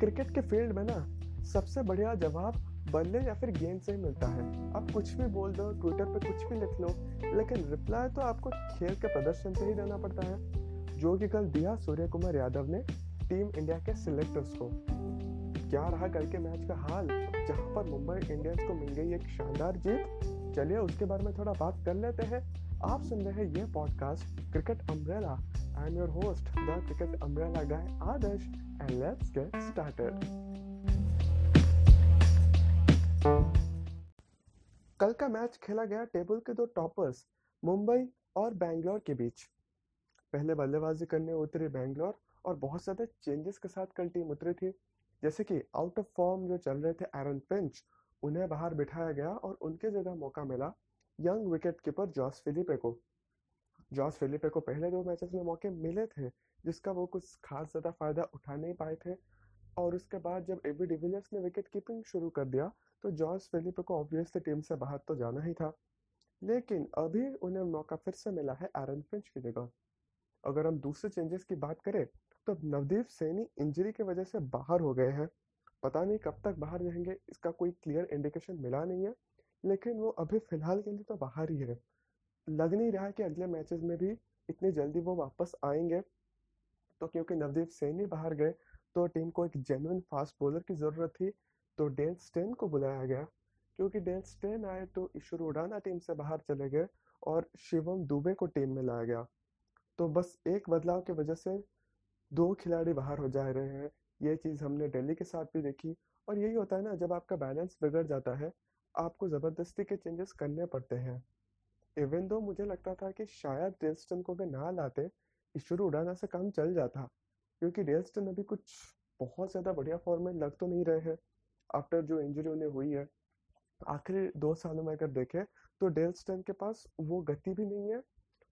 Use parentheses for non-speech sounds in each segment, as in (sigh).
Cricket के field में ना सबसे बढ़िया जवाब बल्ले या फिर गेंद से ही मिलता है। आप कुछ भी बोल दो ट्विटर पे कुछ भी लिख लो, लेकिन रिप्लाई तो आपको खेल के प्रदर्शन से ही देना पड़ता है। जो कि कल दिया सूर्य कुमार यादव ने टीम इंडिया के सिलेक्टर्स को। क्या रहा कल के मैच का हाल? जहाँ पर मुंबई इंडियंस को मिल गई एक शानदार जीत। चलिए उसके बारे में थोड़ा बात कर लेते हैं। आप सुन रहे हैं ये podcast cricket umbrella I am your host the cricket umbrella guy Adarsh and let's get started कल का मैच खेला गया टेबल के दो टॉपर्स मुंबई और बैंगलोर के बीच. पहले बल्लेबाजी करने उतरी बैंगलोर और बहुत ज़्यादा चेंजेस के साथ कल टीम उतरी थी. जैसे कि आउट ऑफ़ फॉर्म जो चल रहे थे एरन पिंच उन्हें बाहर बिठाया गया और उनके जगह मौका मिला. Young wicket keeper Josh Philippe को जॉस फिलिपे को पहले दो मैचेस में मौके मिले थे, जिसका वो कुछ खास ज़्यादा फ़ायदा उठा नहीं पाए थे। और उसके बाद जब एबी डिविलियर्स ने विकेट कीपिंग शुरू कर दिया तो जॉर्ज फिलिपे को ऑब्वियसली टीम से बाहर तो जाना ही था। लेकिन अभी उन्हें मौका फिर से मिला है एरन फिंच की जगह। अगर हम दूसरे चेंजेस की बात करें तो नवदीप सैनी इंजरी की वजह से बाहर हो गए हैं। पता नहीं कब तक बाहर रहेंगे, इसका कोई क्लियर इंडिकेशन मिला नहीं है। लेकिन वो अभी फ़िलहाल के लिए तो बाहर ही है। लग नहीं रहा कि अगले मैचेस में भी इतनी जल्दी वो वापस आएँगे। तो क्योंकि नवदीप सैनी बाहर गए तो टीम को एक जेन्युइन फास्ट बॉलर की ज़रूरत थी तो डेल स्टेन को बुलाया गया। क्योंकि डेल स्टेन आए तो ईश्वर उडाना टीम से बाहर चले गए और शिवम दुबे को टीम में लाया गया। तो बस एक बदलाव की वजह से दो खिलाड़ी बाहर हो जा रहे हैं। ये चीज़ हमने दिल्ली के साथ भी देखी और यही होता है ना, जब आपका बैलेंस बिगड़ जाता है आपको ज़बरदस्ती के चेंजेस करने पड़ते हैं। इवन दो मुझे लगता था कि शायद डेलस्टन को अगर ना लाते ईश्वर उड़ाना से काम चल जाता। क्योंकि डेलस्टन अभी कुछ बहुत ज़्यादा बढ़िया फॉर्म में लग तो नहीं रहे हैं। आफ्टर जो इंजरी उन्हें हुई है, आखिरी दो सालों में अगर देखें तो डेलस्टन के पास वो गति भी नहीं है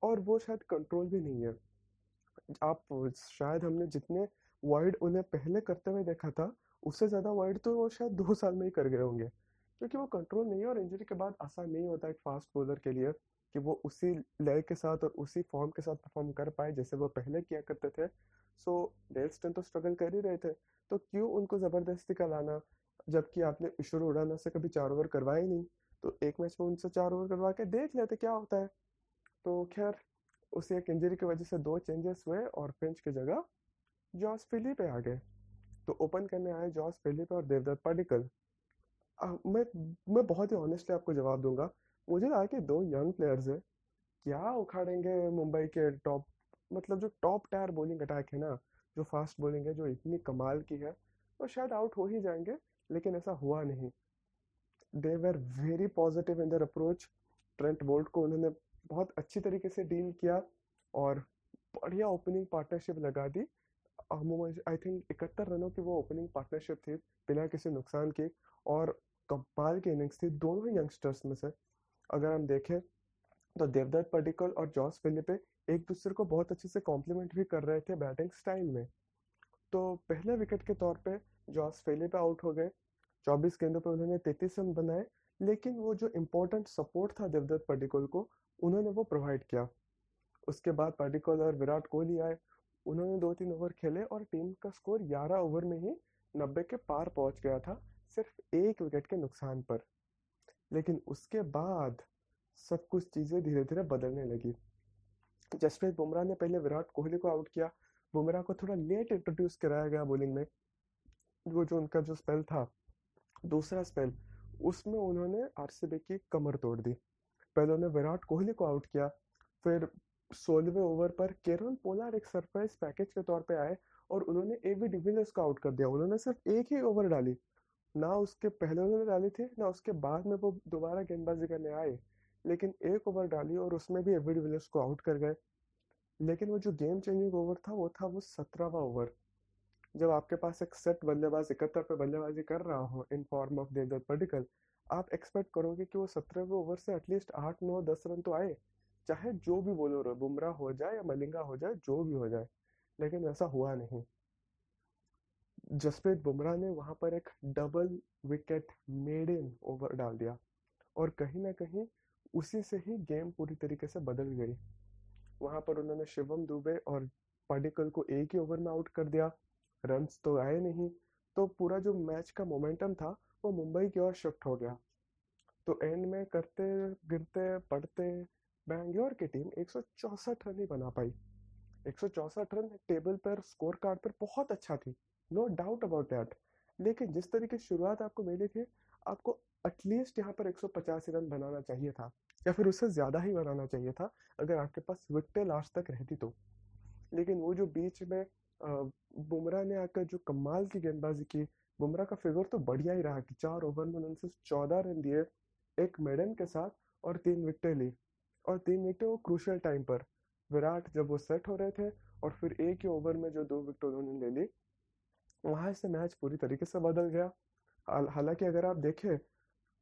और वो शायद कंट्रोल भी नहीं है। आप शायद हमने जितने वाइड उन्हें पहले करते हुए देखा था, उससे ज़्यादा वाइड तो वो शायद दो साल में ही कर गए होंगे। क्योंकि वो कंट्रोल नहीं है और इंजरी के बाद आसान नहीं होता एक फास्ट बॉलर के लिए कि वो उसी लय के साथ और उसी फॉर्म के साथ परफॉर्म कर पाए जैसे वो पहले किया करते थे। सो डेलस्टन तो स्ट्रगल कर ही रहे थे। तो क्यों उनको ज़बरदस्ती का लाना जबकि आपने ईश्वर उड़ाना से कभी चार ओवर करवाए नहीं? तो एक मैच में उनसे चार ओवर करवा के देख लेते क्या होता है। तो खैर, उसे एक इंजरी की वजह से दो चेंजेस हुए और पिंच की जगह जॉस फिलिप आ गए तो ओपन करने आए जॉस फिलिप और देवदत्त पाडिकल मैं मैं बहुत ही ऑनेस्टली आपको जवाब दूँगा। मुझे लगा कि दो यंग प्लेयर्स है। क्या उखाड़ेंगे मुंबई के टॉप मतलब जो टॉप टायर बॉलिंग अटैक है ना, जो फास्ट बॉलिंग है, जो इतनी कमाल की है तो शायद आउट हो ही जाएँगे, लेकिन ऐसा हुआ नहीं। They were very positive in their approach Trent Boult को उन्होंने बहुत अच्छी तरीके से डील किया और बढ़िया ओपनिंग पार्टनरशिप लगा दी। आई थिंक इकहत्तर रनों की वो ओपनिंग पार्टनरशिप थी, बिना किसी नुकसान के। और कमाल की इनिंग्स थी दोनों यंगस्टर्स में से। अगर हम देखें तो देवदत्त पडिकल और जॉस फिलिपे एक दूसरे को बहुत अच्छे से कॉम्प्लीमेंट भी कर रहे थे बैटिंग स्टाइल में। तो पहले विकेट के तौर पे जॉस फिलिपे आउट हो गए। 24 गेंदों पर उन्होंने 33 रन बनाए, लेकिन वो जो इम्पोर्टेंट सपोर्ट था देवदत्त पडिकल को, उन्होंने वो प्रोवाइड किया। उसके बाद पडिकल और विराट कोहली आए। उन्होंने दो तीन ओवर खेले और टीम का स्कोर 11 ओवर में ही 90 के पार पहुँच गया था। सिर्फ़ एक विकेट के नुकसान पर। लेकिन उसके बाद सब कुछ चीज़ें धीरे धीरे बदलने लगी। जसप्रीत बुमराह ने पहले विराट कोहली को आउट किया। बुमराह को थोड़ा लेट इंट्रोड्यूस कराया गया बॉलिंग में। वो जो उनका जो स्पेल था, दूसरा स्पेल उसमें उन्होंने आरसीबी की कमर तोड़ दी। पहले उन्होंने विराट कोहली को आउट किया, फिर सोलहवें ओवर पर केरल पोलार एक सरप्राइज़ पैकेज के तौर पे आए और उन्होंने ए बी डिविलियर्स को आउट कर दिया। उन्होंने सिर्फ़ एक ही ओवर डाली। ना उसके पहले उन्होंने डाली थी, ना उसके बाद में वो दोबारा गेंदबाजी करने आए। लेकिन एक ओवर डाली और उसमें भी एवी विलियर्स को आउट कर गए। लेकिन वो जो गेम चेंजिंग ओवर था, वो था वो सत्रहवा ओवर। जब आपके पास एक सेट बल्लेबाज इकहत्तर पे बल्लेबाजी कर रहा हो in form of Devdutt Padikkal आप एक्सपेक्ट करोगे कि वो सत्रहवें ओवर से एटलीस्ट आठ, नौ, दस रन तो आए, चाहे जो भी बोलो रहे बुमराह हो जाए या मलिंगा हो जाए, जो भी हो जाए। लेकिन ऐसा हुआ नहीं। जसप्रीत बुमराह ने वहाँ पर एक डबल विकेट मेडन ओवर डाल दिया और कहीं ना कहीं उसी से ही गेम पूरी तरीके से बदल गई। वहाँ पर उन्होंने शिवम दुबे और पाडिकल को एक ही ओवर में आउट कर दिया। रन्स तो आए नहीं तो पूरा जो मैच का मोमेंटम था, वो मुंबई की ओर शिफ्ट हो गया। तो एंड में करते, गिरते, पड़ते बैंगलोर की टीम एक रन ही बना पाई। एक रन टेबल पर स्कोर कार्ड पर बहुत अच्छा थी। नो डाउट अबाउट दैट लेकिन जिस तरीके की शुरुआत आपको मिली थी, आपको एटलीस्ट यहाँ पर 185 रन बनाना चाहिए था, या फिर उससे ज़्यादा ही बनाना चाहिए था, अगर आपके पास विकटें लास्ट तक रहती तो। लेकिन वो जो बीच में बुमराह ने आकर जो कमाल की गेंदबाजी की, बुमराह का फिगर तो बढ़िया ही रहा कि चार ओवर में उन्होंने चौदह रन दिए, एक मेडन के साथ और तीन विकटें ली और तीन विकटें वो क्रूशल टाइम पर, विराट जब वो सेट हो रहे थे और फिर एक ही ओवर में जो दो विकेट उन्होंने ले ली वहाँ से मैच पूरी तरीके से बदल गया। हालाँकि अगर आप देखें,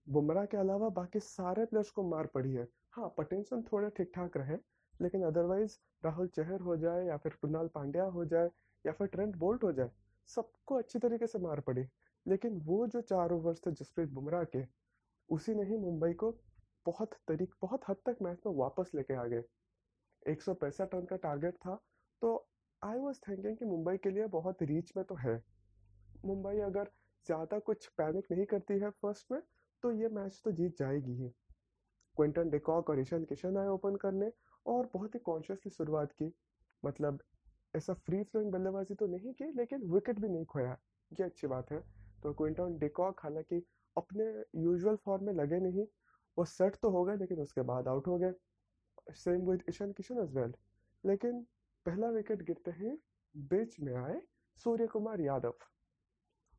बुमराह के अलावा बाकी सारे प्लेयर्स को मार पड़ी है। हाँ पटेंशन थोड़े ठीक ठाक रहे, लेकिन अदरवाइज़ राहुल चहर हो जाए या फिर कुणाल पांड्या हो जाए या फिर ट्रेंट बोल्ट हो जाए, सबको अच्छी तरीके से मार पड़ी। लेकिन वो जो चार ओवर्स थे जसप्रीत बुमराह के, उसी ने ही मुंबई को बहुत तरीक, बहुत हद तक मैच में वापस लेके आ गए। एक सौ पैंसठ रन का टारगेट था तो आई वॉज़ थिंकिंग कि मुंबई के लिए बहुत रीच में तो है। मुंबई अगर ज़्यादा कुछ पैनिक नहीं करती है फ़र्स्ट में तो ये मैच तो जीत जाएगी ही। क्विंटन डिकॉक और ईशान किशन आए ओपन करने और बहुत ही कॉन्शियसली शुरुआत की। मतलब ऐसा फ्री फ्लोइंग बल्लेबाजी तो नहीं की, लेकिन विकेट भी नहीं खोया। ये अच्छी बात है। तो क्विंटन डिकॉक हालाँकि अपने यूजुअल फॉर्म में लगे नहीं। वो सेट तो हो गए, लेकिन उसके बाद आउट हो गए। Same with Ishan Kishan as well लेकिन पहला विकेट गिरते ही बीच में आए सूर्य कुमार यादव।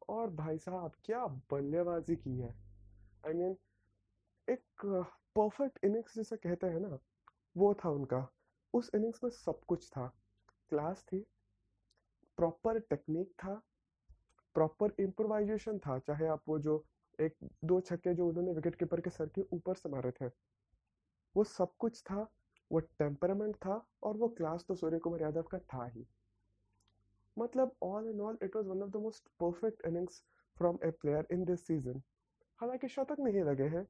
और भाई साहब क्या बल्लेबाजी की है। आई I मीन mean, एक परफेक्ट इनिंग्स जिसे कहते हैं ना वो था उनका। उस इनिंग्स में सब कुछ था। क्लास थी प्रॉपर टेक्निक था प्रॉपर इम्प्रोवाइजेशन था। चाहे आप वो जो एक दो छक्के जो उन्होंने विकेट कीपर के सर के ऊपर से मारे थे वो सब कुछ था। वो टेम्परामेंट था और वो क्लास तो सूर्य कुमार यादव का था ही। मतलब all in all it was one of the most perfect innings from a player in this season हालाँकि शतक नहीं लगे हैं।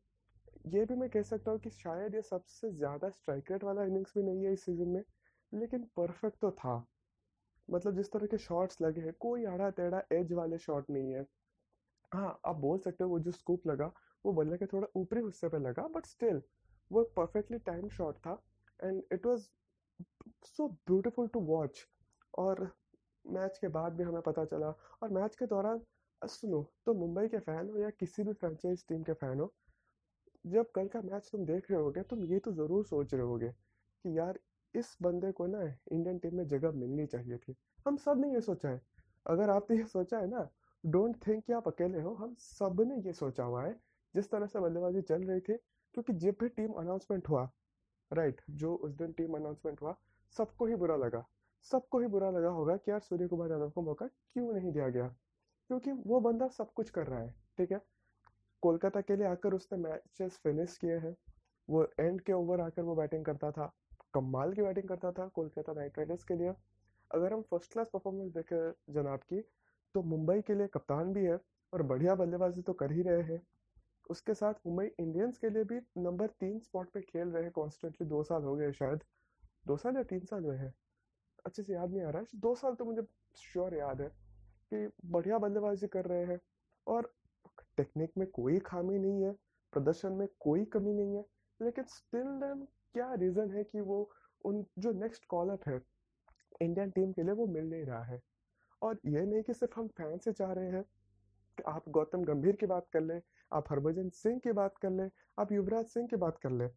ये भी मैं कह सकता हूँ कि शायद ये सबसे ज़्यादा स्ट्राइक रेट वाला इनिंग्स भी नहीं है इस सीज़न में, लेकिन परफेक्ट तो था। मतलब जिस तरह के शॉट्स लगे हैं, कोई आड़ा टेढ़ा एज वाले शॉट नहीं है। हाँ आप बोल सकते हो वो जो स्कूप लगा, वो बल्ले के थोड़ा ऊपरी हिस्से पे लगा बट स्टिल वो परफेक्टली टाइम शॉट था। And it was so beautiful to watch और मैच के बाद भी हमें पता चला। और मैच के दौरान सुनो तो मुंबई के फ़ैन हो या किसी भी फ्रेंचाइज टीम के फ़ैन हो, जब कल का मैच तुम देख रहे होगे, तुम ये तो ज़रूर सोच रहे होगे कि यार, इस बंदे को ना इंडियन टीम में जगह मिलनी चाहिए थी। हम सबने ये सोचा है। अगर आपने ये सोचा है ना डोंट थिंक कि आप अकेले हो, हम सबने ये सोचा हुआ है, जिस तरह से बल्लेबाजी चल रही थी, क्योंकि जब भी टीम अनाउंसमेंट हुआ राइट जो उस दिन टीम अनाउंसमेंट हुआ, सबको ही बुरा लगा। सबको ही बुरा लगा होगा कि यार सूर्य कुमार यादव को मौका क्यों नहीं दिया गया? क्योंकि वो बंदा सब कुछ कर रहा है, ठीक है? कोलकाता के लिए आकर उसने मैचेस फिनिश किए हैं। वो एंड के ओवर आकर वो बैटिंग करता था। कमाल की बैटिंग करता था कोलकाता नाइट राइडर्स के लिए। अगर हम फ़र्स्ट क्लास परफॉर्मेंस देखें जनाब की तो मुंबई के लिए कप्तान भी है और बढ़िया बल्लेबाजी तो कर ही रहे हैं। उसके साथ मुंबई इंडियंस के लिए भी नंबर तीन स्पॉट पे खेल रहे हैं कॉन्स्टेंटली दो साल हो गए शायद। दो साल या तीन साल हुए हैं? अच्छे से याद नहीं आ रहा। है दो साल तो मुझे श्योर याद है कि बढ़िया बल्लेबाजी कर रहे हैं और टेक्निक में कोई खामी नहीं है, प्रदर्शन में कोई कमी नहीं है, लेकिन स्टिल देन क्या रीज़न है कि वो, उन जो नेक्स्ट कॉल अप है इंडियन टीम के लिए वो मिल नहीं रहा है? और ये नहीं कि सिर्फ़ हम फ़ैन से चाह रहे हैं आप गौतम गंभीर की बात कर लें, आप हरभजन सिंह की बात कर लें, आप युवराज सिंह की बात कर लें।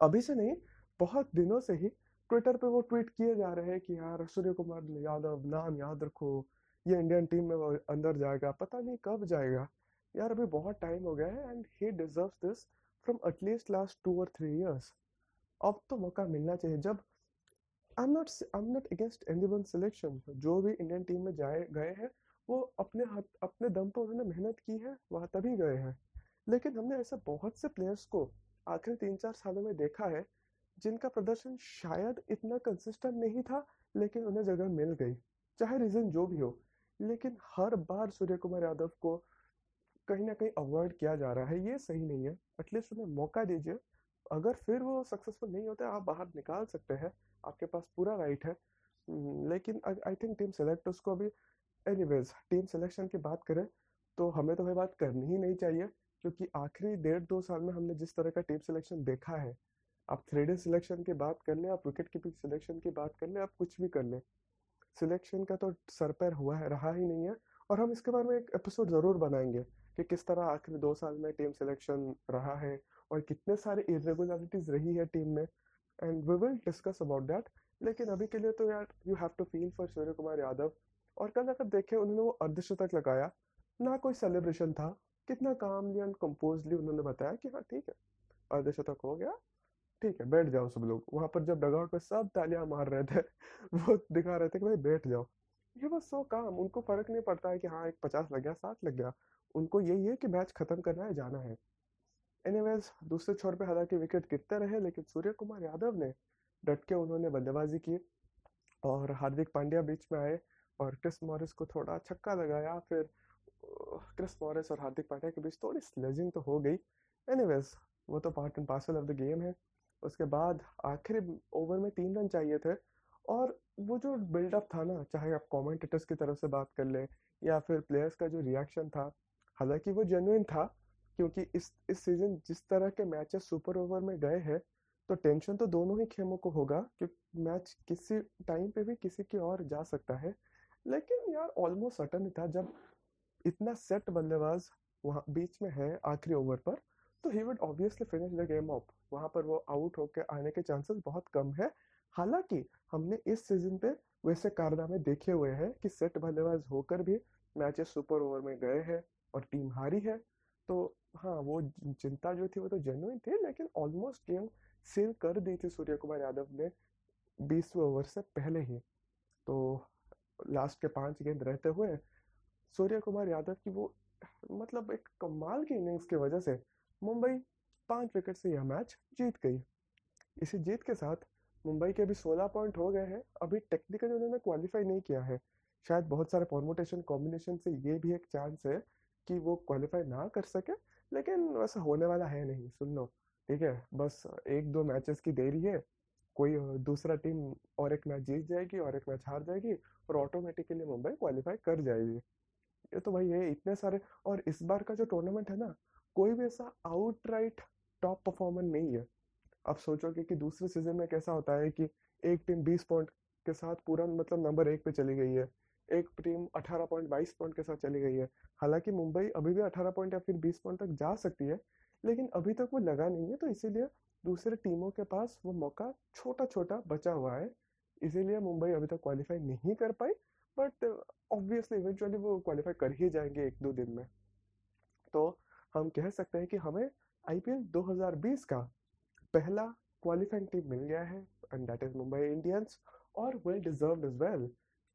अभी से नहीं, बहुत दिनों से ही ट्विटर पे वो ट्वीट किए जा रहे हैं कि यार सूर्य कुमार यादव, नाम याद रखो, ये इंडियन टीम में अंदर जाएगा, पता नहीं कब जाएगा। यार, अभी बहुत टाइम हो गया है and he deserve this from at least last two और थ्री इयर्स अब तो मौका मिलना चाहिए। जब I am not I am not against any one selection जो भी इंडियन टीम में जाए, गए हैं वो अपने हाथ, अपने दम पर उन्होंने मेहनत की है, वहाँ तभी गए हैं। लेकिन हमने ऐसे बहुत से प्लेयर्स को आखिरी तीन चार सालों में देखा है, जिनका प्रदर्शन शायद इतना कंसिस्टेंट नहीं था, लेकिन उन्हें जगह मिल गई, चाहे रीज़न जो भी हो। लेकिन हर बार सूर्य कुमार यादव को कहीं ना कहीं अवॉइड किया जा रहा है, ये सही नहीं है। एटलीस्ट उन्हें मौका दीजिए। अगर फिर वो सक्सेसफुल नहीं होते, आप बाहर निकाल सकते हैं, आपके पास पूरा राइट है। लेकिन आई थिंक टीम सेलेक्टर्स को अभी एनीवेज टीम सिलेक्शन की बात करें तो हमें तो भाई बात करनी ही नहीं चाहिए, क्योंकि आखिरी डेढ़ दो साल में हमने जिस तरह का टीम सिलेक्शन देखा है, आप थ्री सिलेक्शन की बात कर लें, आप विकेट कीपिंग सिलेक्शन की बात कर लें, आप कुछ भी कर लें सिलेक्शन का तो सर पैर हुआ है, रहा ही नहीं है, और हम इसके बारे में एक एपिसोड ज़रूर बनाएँगे कि किस तरह आखिरी दो साल में टीम सिलेक्शन रहा है और कितने सारे इरेगुलरिटीज़ रही है टीम में and we will discuss about that लेकिन अभी के लिए तो यार you have to feel for Surya Kumar Yadav और कल अगर देखें, उन्होंने वो अर्धशतक लगाया, ना कोई सेलिब्रेशन था। कितना कामली एंड कंपोजली उन्होंने बताया कि हाँ ठीक है, अर्धशतक हो गया, ठीक है, बैठ जाओ सब लोग। वहाँ पर जब डगआउट पे सब तालियाँ मार रहे थे, (laughs) वो दिखा रहे थे कि भाई बैठ जाओ। ये बस सो काम उनको फ़र्क नहीं पड़ता है कि हाँ एक पचास लग गया, साठ लग गया। उनको यही है कि मैच खत्म करना है, जाना है। एनीवेज दूसरे छोर पे हालाँकि विकेट गिरते रहे, लेकिन सूर्य कुमार यादव ने डट के उन्होंने बल्लेबाजी की और हार्दिक पांड्या बीच में आए। और क्रिस मॉरिस को थोड़ा छक्का लगाया फिर क्रिस मॉरिस और हार्दिक पांड्या के बीच थोड़ी स्लेजिंग तो हो गई। एनीवेज वो तो part and parcel of the game है। उसके बाद आखिरी ओवर में तीन रन चाहिए थे और वो जो बिल्डअप था ना, चाहे आप कमेंटेटर्स की तरफ़ से बात कर लें या फिर प्लेयर्स का जो रिएक्शन था, हालाँकि वो जेन्युइन था, क्योंकि इस इस सीज़न जिस तरह के मैचेस सुपर ओवर में गए हैं तो टेंशन तो दोनों ही खेमों को होगा, क्योंकि मैच किसी टाइम पे भी किसी की ओर जा सकता है। लेकिन यार ऑलमोस्ट सटन था, जब इतना सेट बल्लेबाज वहाँ बीच में है आखिरी ओवर पर तो he would obviously finish the game off वहाँ पर वो आउट होकर आने के चांसेस बहुत कम है। हालाँकि हमने इस सीज़न पे वैसे कारनामे देखे हुए हैं कि सेट बल्लेबाज होकर भी मैचेस सुपर ओवर में गए हैं और टीम हारी है। तो हाँ वो चिंता जो थी वो तो जेन्युइन थी, लेकिन ऑलमोस्ट गेम सेव कर दी थी सूर्य कुमार यादव ने बीसवें ओवर से पहले ही। तो लास्ट के पाँच गेंद रहते हुए सूर्य कुमार यादव की वो मतलब एक कमाल की इनिंग्स की वजह से मुंबई पाँच विकेट से यह मैच जीत गई। इसी जीत के साथ मुंबई के अभी 16 पॉइंट हो गए हैं। अभी टेक्निकली उन्होंने क्वालिफाई नहीं किया है। शायद बहुत सारे फॉर्मोटेशन कॉम्बिनेशन से ये भी एक चांस है कि वो क्वालिफाई ना कर सके, लेकिन वैसा होने वाला है नहीं, सुन लो। ठीक है, बस एक दो मैचेस की देरी है। कोई दूसरा टीम और एक मैच जीत जाएगी और एक मैच हार जाएगी और ऑटोमेटिकली मुंबई क्वालिफाई कर जाएगी। ये तो भाई ये इतने सारे और इस बार का जो टूर्नामेंट है ना, कोई भी ऐसा आउटराइट टॉप परफॉर्मर नहीं है। आप सोचोगे कि दूसरे सीज़न में कैसा होता है कि एक टीम 20 पॉइंट के साथ पूरा मतलब नंबर एक पे चली गई है, एक टीम 18 पॉइंट 22 पॉइंट के साथ चली गई है। हालाँकि मुंबई अभी भी 18 पॉइंट या फिर 20 पॉइंट तक जा सकती है, लेकिन अभी तक वो लगा नहीं है तो इसीलिए दूसरे टीमों के पास वो मौका छोटा छोटा बचा हुआ है। इसीलिए मुंबई अभी तक क्वालिफाई नहीं कर पाई बट ऑब्वियसली इवेंचुअली वो क्वालिफाई कर ही जाएँगे एक दो दिन में। तो हम कह सकते हैं कि हमें आईपीएल 2020 का पहला क्वालिफाइंग टीम मिल गया है and that is Mumbai Indians और वेल डिजर्व इज़ वेल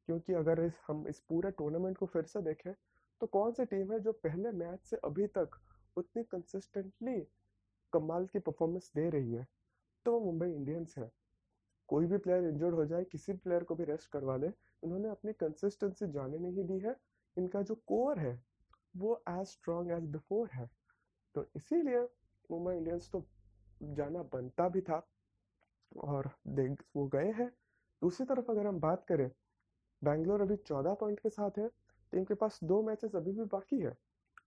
क्योंकि अगर इस, हम इस पूरे टूर्नामेंट को फिर से देखें तो कौन सी टीम है जो पहले मैच से अभी तक उतनी कंसिस्टेंटली कमाल की परफॉर्मेंस दे रही है। तो वो मुंबई इंडियंस है। कोई भी प्लेयर इंजर्ड हो जाए, किसी भी प्लेयर को भी रेस्ट करवा ले, उन्होंने अपनी कंसिस्टेंसी जाने नहीं दी है। इनका जो कोर है, वो एज स्ट्रॉन्ग एज बिफोर है। तो इसीलिए मुंबई इंडियंस तो जाना बनता भी था और देख, वो गए हैं। दूसरी तरफ़ अगर हम बात करें बैंगलोर अभी चौदह पॉइंट के साथ है टीम के पास दो मैचेस अभी भी बाकी है।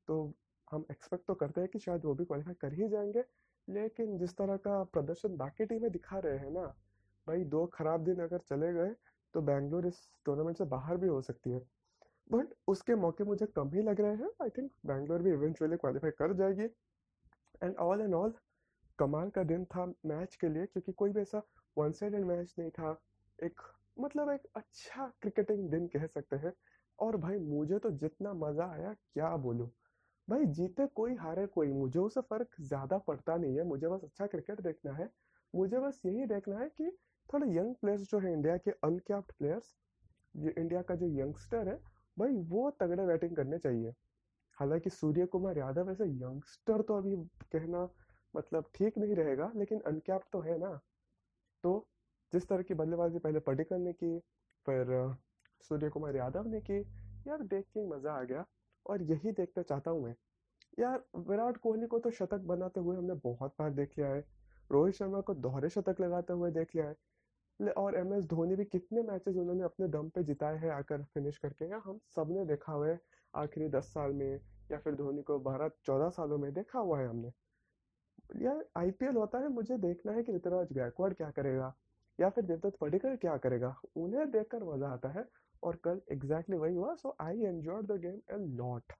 तो हम एक्सपेक्ट तो करते हैं कि शायद वो भी क्वालिफाई कर ही जाएँगे, लेकिन जिस तरह का प्रदर्शन बाकी टीमें दिखा रहे हैं ना, भाई दो खराब दिन अगर चले गए तो बैंगलोर इस टूर्नामेंट से बाहर भी हो सकती है। बट उसके मौके मुझे कम ही लग रहे हैं। आई थिंक बैंगलोर भी इवेंचुअली क्वालिफाई कर जाएगी। एंड ऑल एंड ऑल कमाल का दिन था मैच के लिए, क्योंकि कोई भी ऐसा वन साइडेड मैच नहीं था। एक मतलब एक अच्छा क्रिकेटिंग दिन कह सकते हैं। और भाई मुझे तो जितना मज़ा आया, क्या बोलूँ? भाई जीते कोई हारे कोई। मुझे उससे फ़र्क ज़्यादा पड़ता नहीं है। मुझे बस अच्छा क्रिकेट देखना है। मुझे बस यही देखना है कि थोड़े यंग प्लेयर्स जो है इंडिया के अनकैप्ड प्लेयर्स ये इंडिया का जो यंगस्टर है, भाई वो तगड़े बैटिंग करने चाहिए। हालाँकि सूर्य कुमार यादव ऐसे यंगस्टर तो अभी कहना मतलब ठीक नहीं रहेगा, लेकिन अनकैप्ड तो है ना। तो जिस तरह की बल्लेबाजी पहले पडिकल ने की, फिर सूर्य कुमार यादव ने की, यार देख के मज़ा आ गया। और यही देखना चाहता हूँ मैं। यार, विराट कोहली को तो शतक बनाते हुए हमने बहुत बार देख लिया है। रोहित शर्मा को दोहरे शतक लगाते हुए देख लिया है। और एम एस धोनी भी कितने मैचेस उन्होंने अपने दम पे जिताए हैं आकर फिनिश करके। या हम सबने देखा हुआ है आखिरी दस साल में या फिर धोनी को बारह, चौदह सालों में देखा हुआ है हमने। यार आईपीएल होता है, मुझे देखना है कि ऋतुराज गायकवाड़ क्या करेगा या फिर देवदत्त पडिक्कल क्या करेगा। उन्हें देखकर मज़ा आता है। और कल एग्जैक्टली exactly वही हुआ। So I enjoy the game a lot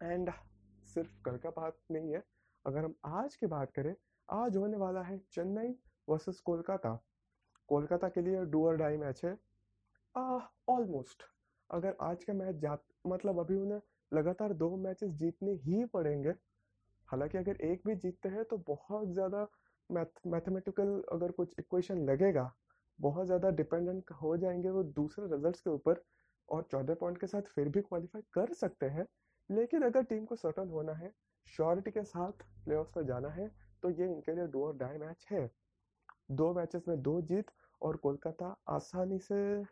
and सिर्फ़ कल का बात नहीं है। अगर हम आज की बात करें, आज होने वाला है चेन्नई वर्सेस कोलकाता। कोलकाता के लिए डू और डाई मैच है। ऑलमोस्ट अगर आज का मैच जा मतलब अभी उन्हें लगातार दो मैचेस जीतने ही पड़ेंगे, हालाँकि अगर एक भी जीतते हैं तो बहुत ज़्यादा मैथ मैथमेटिकल अगर कुछ इक्वेशन लगेगा बहुत ज़्यादा डिपेंडेंट हो जाएँगे वो दूसरे रिजल्ट्स के ऊपर और चौदह पॉइंट के साथ फिर भी क्वालिफाई कर सकते हैं। लेकिन अगर टीम को सटल होना है श्योरिटी के साथ प्लेऑफ्स में जाना है तो ये इनके लिए दो और ढाई मैच है। दो मैचेस में दो जीत और कोलकाता आसानी से,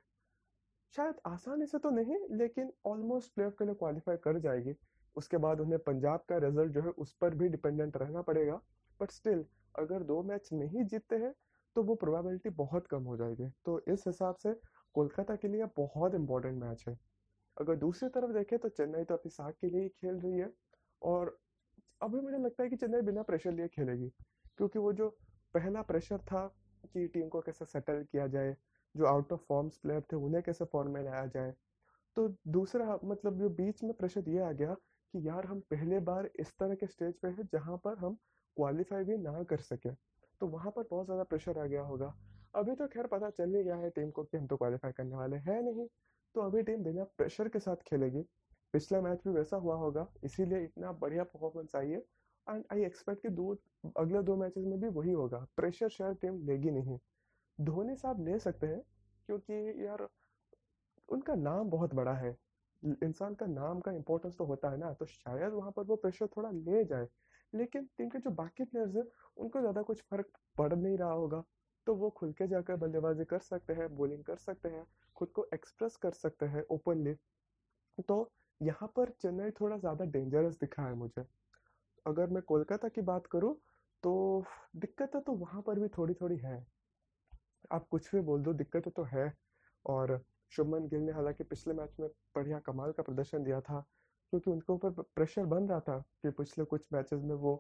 शायद आसानी से तो नहीं, लेकिन ऑलमोस्ट प्लेऑफ के लिए क्वालिफाई कर जाएगी। उसके बाद उन्हें पंजाब का रिज़ल्ट जो है उस पर भी डिपेंडेंट रहना पड़ेगा। बट स्टिल अगर दो मैच नहीं जीतते हैं तो वो प्रोबेबिलिटी बहुत कम हो जाएगी। तो इस हिसाब से कोलकाता के लिए बहुत इंपॉर्टेंट मैच है। अगर दूसरी तरफ़ देखें तो चेन्नई तो अपनी साख के लिए ही खेल रही है और अभी मुझे लगता है कि चेन्नई बिना प्रेशर लिए खेलेगी, क्योंकि वो जो पहला प्रेशर था कि टीम को कैसे सेटल किया जाए, जो आउट ऑफ़ फॉर्म्स प्लेयर थे उन्हें कैसे फॉर्म में लाया जाए। तो दूसरा मतलब जो बीच में प्रेशर ये आ गया कि यार हम पहले बार इस तरह के स्टेज पे हैं जहाँ पर हम क्वालिफाई भी ना कर सके। तो वहाँ पर बहुत ज़्यादा प्रेशर आ गया होगा। अभी तो खैर पता चल ही गया है टीम को कि हम तो क्वालिफाई करने वाले हैं नहीं। तो अभी टीम बिना प्रेशर के साथ खेलेगी। पिछला मैच भी वैसा हुआ होगा, इसीलिए इतना बढ़िया परफॉर्मेंस आई है। एंड आई एक्सपेक्ट कि दो, अगले दो मैचेस में भी वही होगा। प्रेशर शायद टीम लेगी नहीं। धोनी साहब ले सकते हैं, क्योंकि यार उनका नाम बहुत बड़ा है। इंसान का नाम का इम्पोर्टेंस तो होता है ना तो शायद वहाँ पर वो प्रेशर थोड़ा ले जाए। लेकिन टीम के जो बाकी प्लेयर्स हैं, उनको ज़्यादा कुछ फ़र्क पड़ नहीं रहा होगा। तो वो खुल के जाकर बल्लेबाजी कर सकते हैं बॉलिंग कर सकते हैं, खुद को एक्सप्रेस कर सकते हैं ओपनली तो यहाँ पर चेन्नई थोड़ा ज़्यादा डेंजरस दिख है मुझे। अगर मैं कोलकाता की बात करूँ तो दिक्कतें तो वहाँ पर भी थोड़ी थोड़ी है। आप कुछ भी बोल दो, दिक्कतें तो है। और शुभमन गिल ने हालाँकि पिछले मैच में बढ़िया कमाल का प्रदर्शन दिया था। क्योंकि उनके ऊपर प्रेशर बन रहा था कि पिछले कुछ मैचेस में वो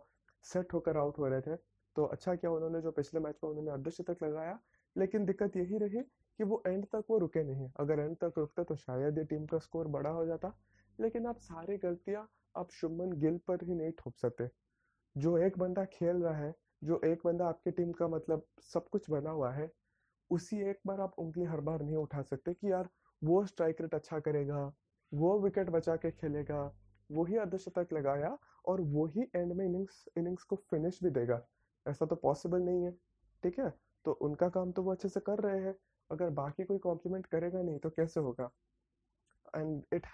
सेट होकर आउट हो रहे थे। तो अच्छा किया उन्होंने जो पिछले मैच में उन्होंने अर्धशतक लगाया, लेकिन दिक्कत यही रही कि वो एंड तक वो रुके नहीं अगर एंड तक रुकते तो शायद ये टीम का स्कोर बड़ा हो जाता। लेकिन आप सारी गलतियाँ आप शुभमन गिल पर ही नहीं थोप सकते। जो एक बंदा खेल रहा है, जो एक बंदा आपकी टीम का मतलब सब कुछ बना हुआ है, उसी एक बार आप उंगली हर बार नहीं उठा सकते कि यार वो स्ट्राइक रेट अच्छा करेगा वो विकेट बचा के खेलेगा वो ही अर्धशतक लगाया और वो ही एंड में इनिंग्स इनिंग्स को फिनिश भी देगा। ऐसा तो पॉसिबल नहीं है, ठीक है? तो उनका काम तो वो अच्छे से कर रहे हैं। अगर बाकी कोई कॉम्प्लीमेंट करेगा नहीं तो कैसे होगा? And it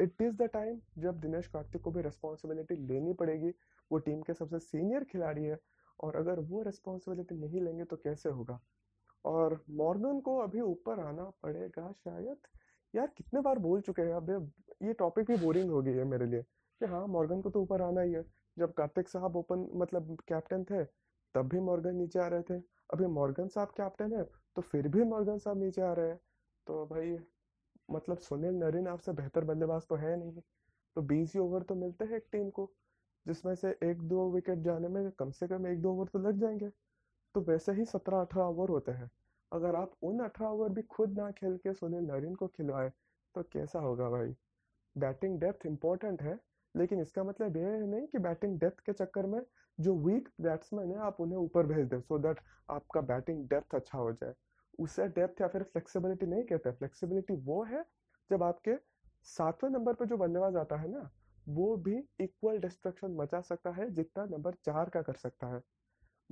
it is the time जब दिनेश कार्तिक को भी रिस्पॉन्सिबिलिटी लेनी पड़ेगी। वो टीम के सबसे सीनियर खिलाड़ी है और अगर वो रिस्पॉन्सिबिलिटी नहीं लेंगे तो कैसे होगा? और मॉर्गन को अभी ऊपर आना पड़ेगा शायद। यार, कितने बार बोल चुके हैं? अब ये टॉपिक भी बोरिंग हो गई है मेरे लिए। कि हाँ मॉर्गन को तो ऊपर आना ही है। जब कार्तिक साहब ओपन मतलब कैप्टन थे, तब भी मॉर्गन नीचे आ रहे थे। अभी मॉर्गन साहब कैप्टन है तो फिर भी मॉर्गन साहब नीचे आ रहे हैं। तो भाई मतलब सुनील नरिन आपसे बेहतर बल्लेबाज तो है नहीं। तो बीस ही ओवर तो मिलते हैं एक टीम को, जिसमें से एक दो विकेट जाने में कम से कम एक दो ओवर तो लग जाएँगे। तो वैसे ही सत्रह अठारह ओवर होते हैं। अगर आप उन अठारह ओवर भी खुद ना खेल के सुनील नरीन को खिलवाए तो कैसा होगा भाई? बैटिंग डेप्थ इंपॉर्टेंट है, लेकिन इसका मतलब ये नहीं कि बैटिंग डेप्थ के चक्कर में जो वीक बैट्समैन है, आप उन्हें ऊपर भेज दें सो दैट आपका बैटिंग डेप्थ अच्छा हो जाए। उसे डेप्थ या फिर फ्लेक्सिबिलिटी नहीं कहते। फ्लेक्सिबिलिटी वो है, जब आपके सातवें नंबर पर जो बल्लेबाज आता है ना, वो भी इक्वल डिस्ट्रक्शन मचा सकता है, जितना नंबर चार का कर सकता है।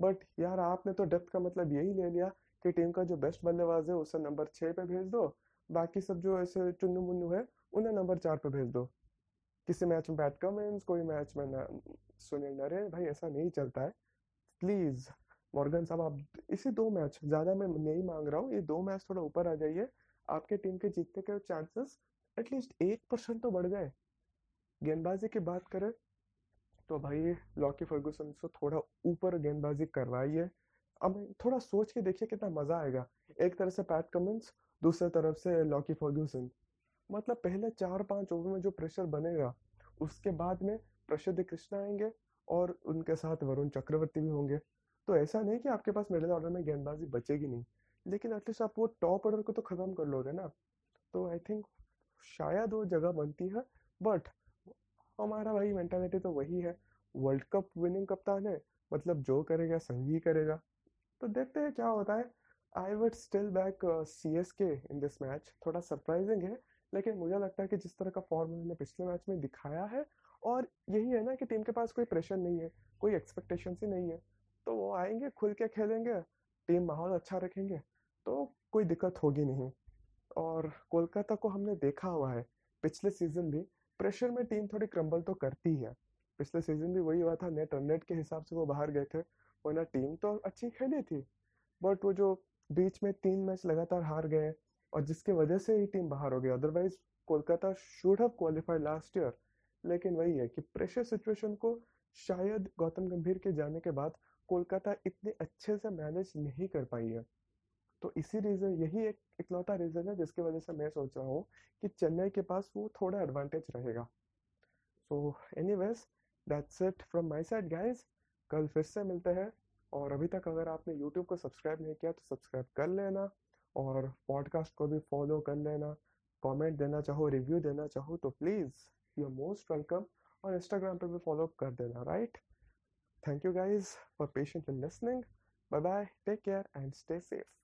बट यार, आपने तो डेप्थ का मतलब यही ले लिया कि टीम का जो बेस्ट बल्लेबाज है उसे नंबर छः पे भेज दो। बाकी सब जो ऐसे चुन्नू मुन्नू है, उन्हें नंबर चार पे भेज दो। किसी मैच में बैट कमेंस, कोई मैच में ना सुनील नरेन भाई, ऐसा नहीं चलता है। प्लीज़, मॉर्गन साहब, आप इसी दो मैच, ज़्यादा मैं नहीं मांग रहा हूँ, ये दो मैच थोड़ा ऊपर आ जाइए। आपके टीम के जीतने के चांसेस एटलीस्ट एक परसेंट तो बढ़ गए। गेंदबाजी की बात करें तो भाई, लॉकी फर्गूसन से थोड़ा ऊपर गेंदबाजी करवाइए। अब थोड़ा सोच के देखिए कितना मज़ा आएगा। एक तरह से पैट कमिंस, दूसरे तरफ़ से लॉकी फर्ग्यूसन। मतलब पहले चार पाँच ओवर में जो प्रेशर बनेगा, उसके बाद में प्रसिद्ध कृष्णा आएँगे और उनके साथ वरुण चक्रवर्ती भी होंगे। तो ऐसा नहीं कि आपके पास मिडिल ऑर्डर में गेंदबाजी बचेगी नहीं, लेकिन एटलीस्ट आप वो टॉप ऑर्डर को तो ख़त्म कर लोगे ना। तो आई थिंक शायद वो जगह बनती है बट हमारा भाई मेंटालिटी तो वही है। वर्ल्ड कप विनिंग कप्तान है मतलब जो करेगा सही करेगा। तो देखते हैं क्या होता है। I would still back C S K in this match थोड़ा सरप्राइजिंग है, लेकिन मुझे लगता है कि जिस तरह का फॉर्म उन्होंने पिछले मैच में दिखाया है, और यही है ना कि टीम के पास कोई प्रेशर नहीं है, कोई एक्सपेक्टेशन ही नहीं है। तो वो आएँगे, खुल के खेलेंगे टीम माहौल अच्छा रखेंगे तो कोई दिक्कत होगी नहीं। और कोलकाता को हमने देखा हुआ है, पिछले सीज़न भी प्रेशर में टीम थोड़ी क्रम्बल तो करती है पिछले सीज़न भी वही हुआ था नेट रन रेट के हिसाब से वो बाहर गए थे वरना टीम तो अच्छी खेली थी, बट वो जो बीच में तीन मैच लगातार हार गए और जिसके वजह से ही टीम बाहर हो गई। Otherwise Kolkata should have qualified last year लेकिन वही है कि प्रेशर सिचुएशन को शायद गौतम गंभीर के जाने के बाद कोलकाता इतने अच्छे से मैनेज नहीं कर पाई है। तो इसी रीज़न यही एक इकलौता रीज़न है जिसकी वजह से मैं सोच रहा हूँ कि चेन्नई के पास वो थोड़ा एडवांटेज रहेगा। So anyways that's it from my side guys कल फिर से मिलते हैं। और अभी तक अगर आपने यूट्यूब को सब्सक्राइब नहीं किया तो सब्सक्राइब कर लेना और पॉडकास्ट को भी फॉलो कर लेना। कमेंट देना चाहो रिव्यू देना चाहो तो please you are most welcome और इंस्टाग्राम पे भी फॉलो कर देना right thank you guys for patient in listening bye bye take care and stay safe